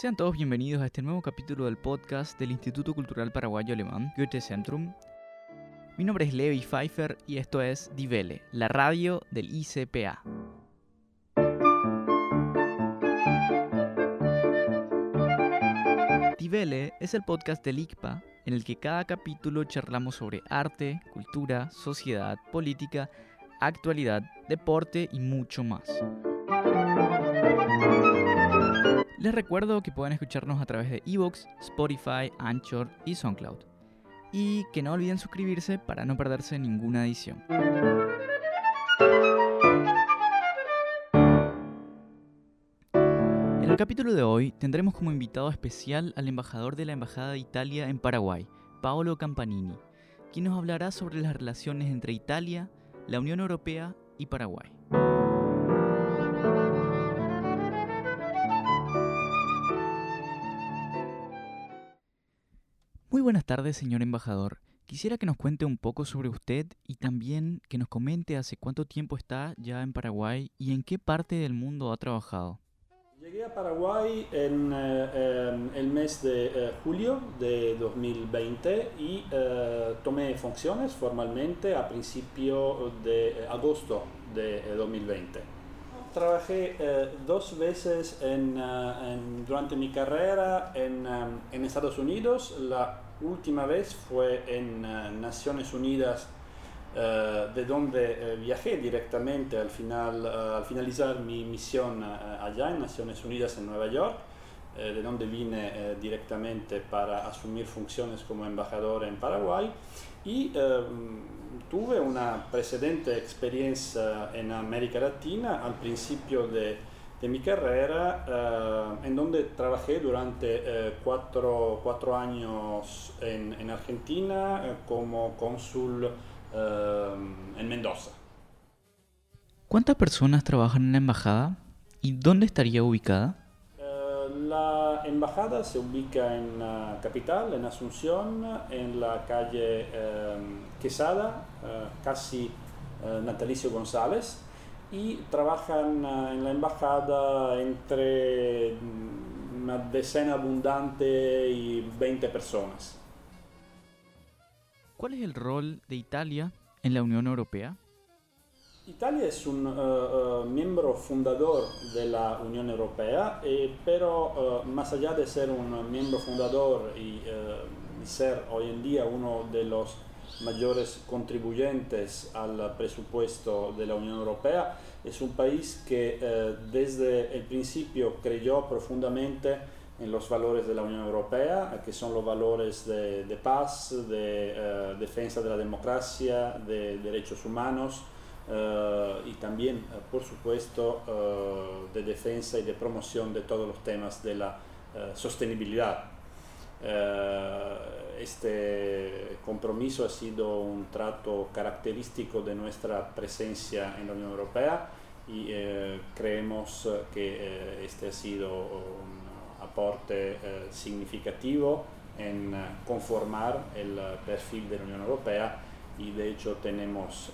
Sean todos bienvenidos a este nuevo capítulo del podcast del Instituto Cultural Paraguayo Alemán, Goethe Centrum. Mi nombre es Levi Pfeiffer y esto es Divele, la radio del ICPA. Divele es el podcast del ICPA en el que cada capítulo charlamos sobre arte, cultura, sociedad, política, actualidad, deporte y mucho más. Les recuerdo que pueden escucharnos a través de Evox, Spotify, Anchor y SoundCloud. Y que no olviden suscribirse para no perderse ninguna edición. En el capítulo de hoy tendremos como invitado especial al embajador de la Embajada de Italia en Paraguay, Paolo Campanini, quien nos hablará sobre las relaciones entre Italia, la Unión Europea y Paraguay. Buenas tardes, señor embajador. Quisiera que nos cuente un poco sobre usted y también que nos comente hace cuánto tiempo está ya en Paraguay y en qué parte del mundo ha trabajado. Llegué a Paraguay en eh, el mes de eh, julio de 2020 y eh, tomé funciones formalmente a principio de agosto de 2020. Trabajé dos veces durante mi carrera en, en Estados Unidos. La última vez fue en Naciones Unidas eh, de donde eh, viajé directamente al, final, eh, al finalizar mi misión allá en Naciones Unidas en Nueva York, de donde vine directamente para asumir funciones como embajador en Paraguay. Y tuve una precedente experiencia en América Latina al principio de, de mi carrera, en donde trabajé durante cuatro, cuatro, años en, en Argentina como cónsul en Mendoza. ¿Cuántas personas trabajan en la embajada y dónde estaría ubicada? Eh, la embajada se ubica en la capital, en Asunción, en la calle Quesada, eh, casi eh, Natalicio González, y trabajan en la embajada entre una decena abundante y 20 personas. ¿Cuál es el rol de Italia en la Unión Europea? Italia es un eh, eh, miembro fundador de la Unión Europea, eh, pero más allá de ser un miembro fundador y, ser hoy en día uno de los mayores contribuyentes al presupuesto de la Unión Europea, es un país que desde el principio creyó profundamente en los valores de la Unión Europea, que son los valores de, paz, de eh, defensa de la democracia, de derechos humanos eh, y también, eh, por supuesto, de defensa y de promoción de todos los temas de la sostenibilidad. Este compromiso ha sido un trato característico de nuestra presencia en la Unión Europea y creemos que este ha sido un aporte eh, significativo en eh, conformar el eh, perfil de la Unión Europea y de hecho tenemos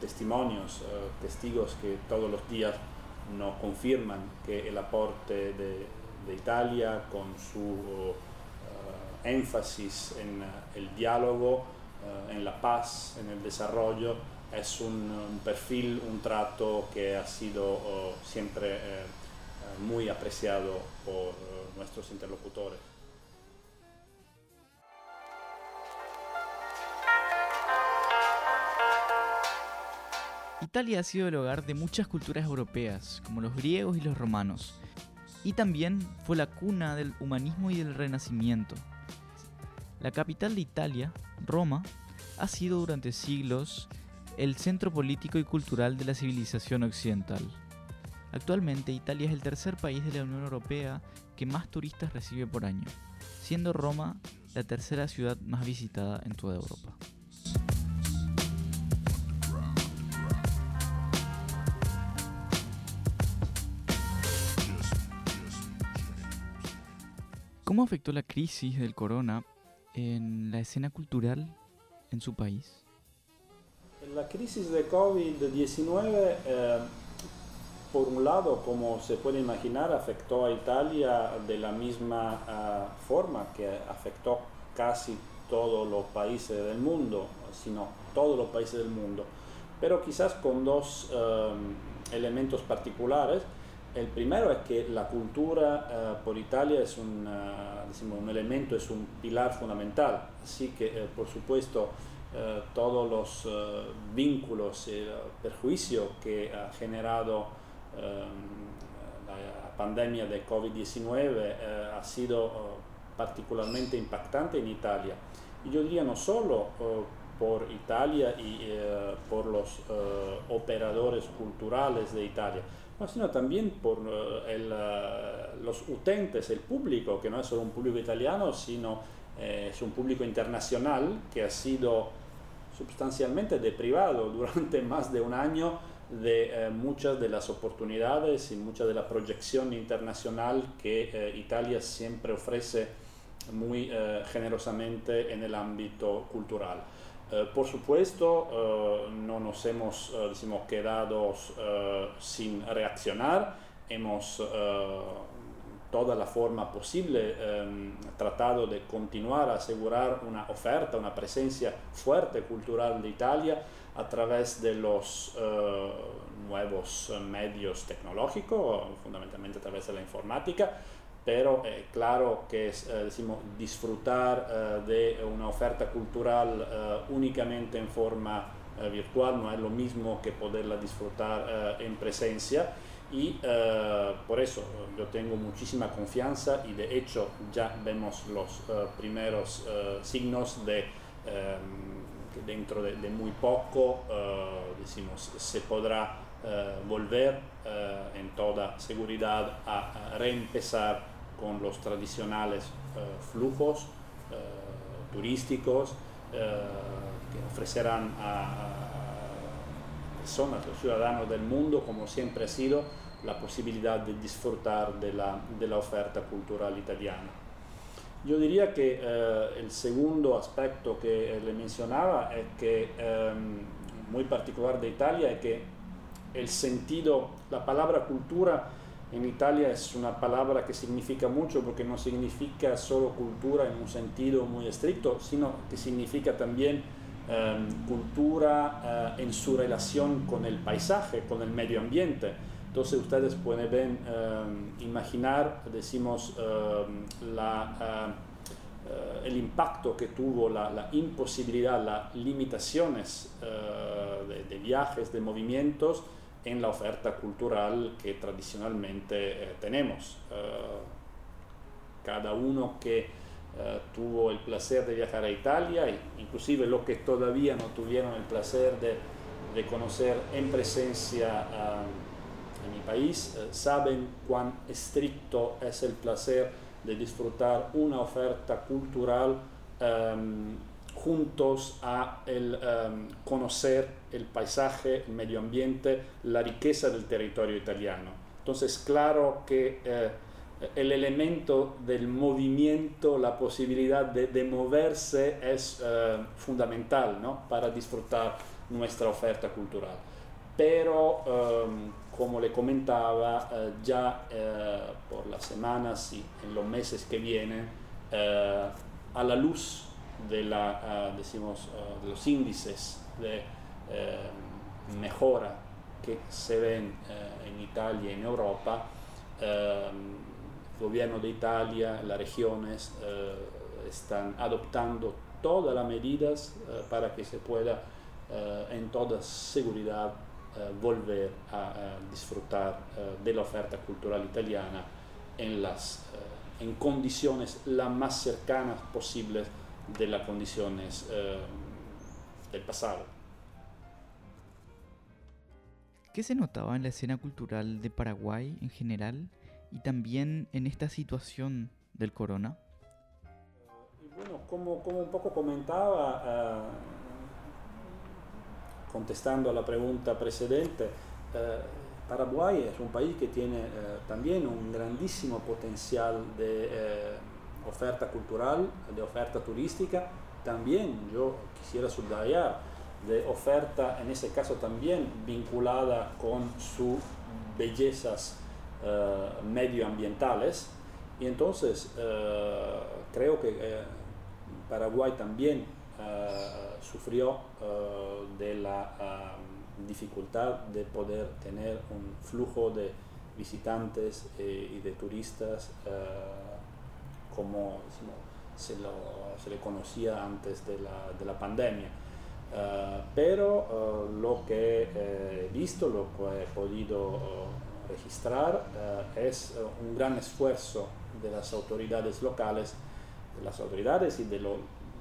testimonios, testigos que todos los días nos confirman que el aporte de, Italia con su énfasis en el diálogo, en la paz, en el desarrollo, es un, perfil, un trato que ha sido siempre muy apreciado por eh, nuestros interlocutores. Italia ha sido el hogar de muchas culturas europeas, como los griegos y los romanos, y también fue la cuna del humanismo y del renacimiento. La capital de Italia, Roma, ha sido durante siglos el centro político y cultural de la civilización occidental. Actualmente Italia es el tercer país de la Unión Europea que más turistas recibe por año, siendo Roma la tercera ciudad más visitada en toda Europa. ¿Cómo afectó la crisis del corona en la escena cultural en su país? La crisis de COVID-19 por un lado, como se puede imaginar, afectó a Italia de la misma ah, forma que afectó casi todos los países del mundo, sino todos los países del mundo, pero quizás con dos um, elementos particulares. El primero es que la cultura uh, por Italia es un, uh, decimos, un, elemento, es un pilar fundamental, así que uh, por supuesto todos los vínculos y perjuicios que ha generado la pandemia de COVID-19 ha sido particularmente impactante en Italia. Y yo diría no solo por Italia y eh, por los eh, operadores culturales de Italia, sino también por eh, los utentes, el público, que no es solo un público italiano, sino es un público internacional que ha sido sustancialmente deprivado durante más de un año de muchas de las oportunidades y mucha de la proyección internacional que Italia siempre ofrece muy generosamente en el ámbito cultural. Eh, por supuesto, eh, no nos hemos eh, decimos, quedado sin reaccionar, hemos toda la forma posible tratado de continuar a asegurar una oferta, una presencia fuerte cultural de Italia a través de los nuevos medios tecnológicos, fundamentalmente a través de la informática, pero eh, claro que es, eh, decimos, disfrutar eh, de una oferta cultural únicamente en forma virtual no es lo mismo que poderla disfrutar en presencia. Y por eso yo tengo muchísima confianza y de hecho ya vemos los primeros signos de que dentro de, de muy poco decimos, se podrá volver en toda seguridad a reempezar con los tradicionales eh, flujos eh, turísticos eh, que ofrecerán a, personas, los ciudadanos del mundo, como siempre ha sido, la posibilidad de disfrutar de la, de la oferta cultural italiana. Yo diría que el segundo aspecto que le mencionaba es que muy particular de Italia es que el sentido, la palabra cultura en Italia es una palabra que significa mucho porque no significa solo cultura en un sentido muy estricto, sino que significa también em, cultura eh, en su relación con el paisaje, con el medio ambiente. Entonces ustedes pueden em, imaginar, decimos, em, eh, el impacto que tuvo la, imposibilidad, las limitaciones eh, de viajes, de movimientos, en la oferta cultural que tradicionalmente eh, tenemos. Eh, cada uno que eh, tuvo el placer de viajar a Italia, inclusive los que todavía no tuvieron el placer de, de conocer en presencia en mi país, saben cuán estricto es el placer de disfrutar una oferta cultural em, juntos a el, em, conocer el paisaje, el medio ambiente, la riqueza del territorio italiano. Entonces, claro que eh, el elemento del movimiento, la posibilidad de, moverse es eh, fundamental ¿no? para disfrutar nuestra oferta cultural. Pero, em, como le comentaba, eh, ya por las semanas y en los meses que vienen, a la luz de, la, ah, decimos, ah, de los índices de eh, mejora que se ven eh, en Italia y en Europa, eh, el gobierno de Italia, las regiones están adoptando todas las medidas para que se pueda en toda seguridad volver a, disfrutar de la oferta cultural italiana en, las, en condiciones las más cercanas posibles de las condiciones eh, del pasado. ¿Qué se notaba en la escena cultural de Paraguay en general y también en esta situación del corona? bueno, como, como, un poco comentaba, eh, contestando a la pregunta precedente, eh, Paraguay es un país que tiene también un grandísimo potencial de oferta cultural, de oferta turística, también yo quisiera subrayar de oferta, en ese caso también vinculada con su bellezas medioambientales. Y entonces creo que Paraguay también sufrió de la dificultad de poder tener un flujo de visitantes y de turistas como se, le conocía antes de la, pandemia. Eh, pero eh, lo que he visto, lo que he podido eh, registrar, es un gran esfuerzo de las autoridades locales, de las autoridades y de los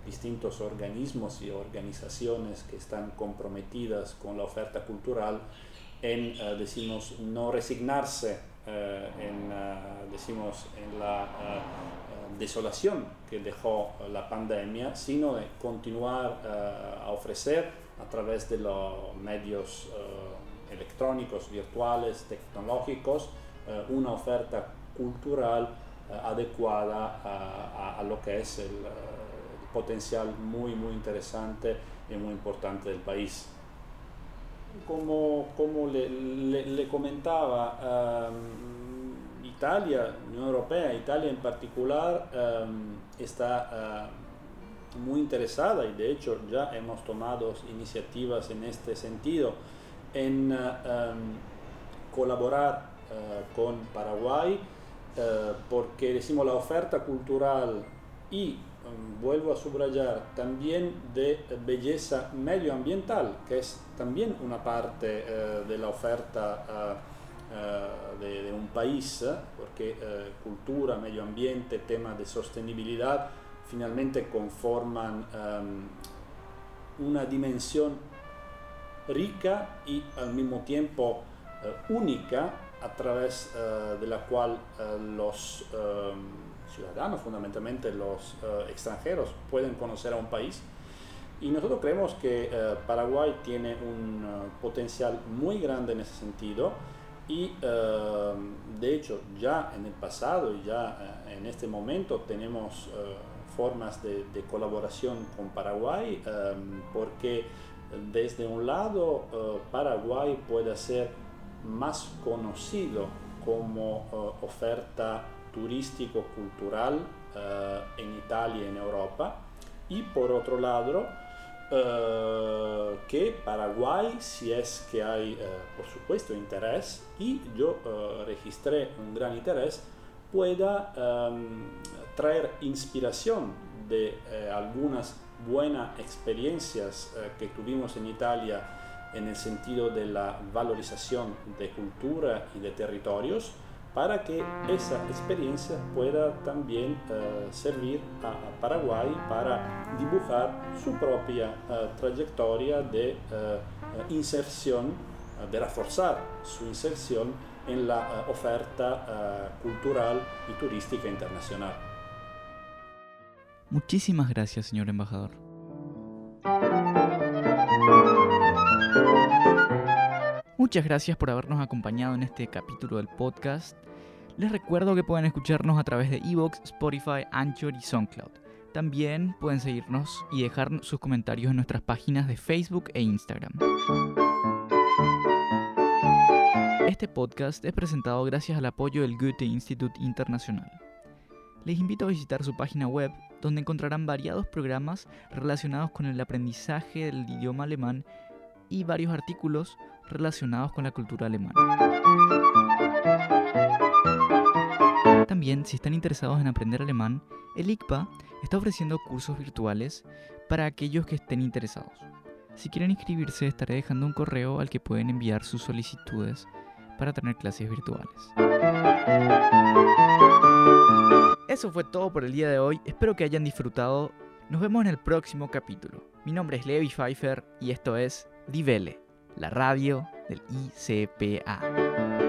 distintos organismos y organizaciones que están comprometidas con la oferta cultural en, decimos, no resignarse en, decimos, en la desolación que dejó la pandemia, sino de continuar eh, a ofrecer a través de los medios eh, electrónicos, virtuales, tecnológicos, eh, una oferta cultural adecuada a, lo que es el, potencial muy, muy interesante y muy importante del país. Como, como le, le, comentaba, Italia, Unión Europea, Italia en particular, em, está em, muy interesada y de hecho ya hemos tomado iniciativas en este sentido. En em, colaborar eh, con Paraguay eh, porque decimos la oferta cultural y vuelvo a subrayar también de belleza medioambiental que es también una parte eh, de la oferta eh, de, un país, porque eh, cultura, medio ambiente, tema de sostenibilidad, finalmente conforman em, una dimensión rica y al mismo tiempo eh, única a través de la cual los em, ciudadanos, fundamentalmente los extranjeros, pueden conocer a un país. Y nosotros creemos que Paraguay tiene un potencial muy grande en ese sentido y em, de hecho ya en el pasado y ya eh, en este momento tenemos eh, formas de, colaboración con Paraguay porque desde un lado eh, Paraguay puede ser más conocido como oferta turístico-cultural en Italia y en Europa. Y por otro lado eh, que Paraguay, si es que hay, eh, por supuesto, interés, y yo uh, registré un gran interés, pueda um, traer inspiración de algunas buenas experiencias que tuvimos en Italia en el sentido de la valorización de cultura y de territorios, para que esa experiencia pueda también uh, servir a, Paraguay para dibujar su propia uh, trayectoria de uh, inserción, de reforzar su inserción en la oferta cultural y turística internacional. Muchísimas gracias, señor embajador. Muchas gracias por habernos acompañado en este capítulo del podcast. Les recuerdo que pueden escucharnos a través de Evox, Spotify, Anchor y SoundCloud. También pueden seguirnos y dejar sus comentarios en nuestras páginas de Facebook e Instagram. Este podcast es presentado gracias al apoyo del Goethe Institut Internacional. Les invito a visitar su página web donde encontrarán variados programas relacionados con el aprendizaje del idioma alemán y varios artículos relacionados con la cultura alemana. También, si están interesados en aprender alemán, el ICPA está ofreciendo cursos virtuales para aquellos que estén interesados. Si quieren inscribirse, estaré dejando un correo al que pueden enviar sus solicitudes para tener clases virtuales. Eso fue todo por el día de hoy, espero que hayan disfrutado. Nos vemos en el próximo capítulo. Mi nombre es Levi Pfeiffer y esto es Divele la radio del ICPA.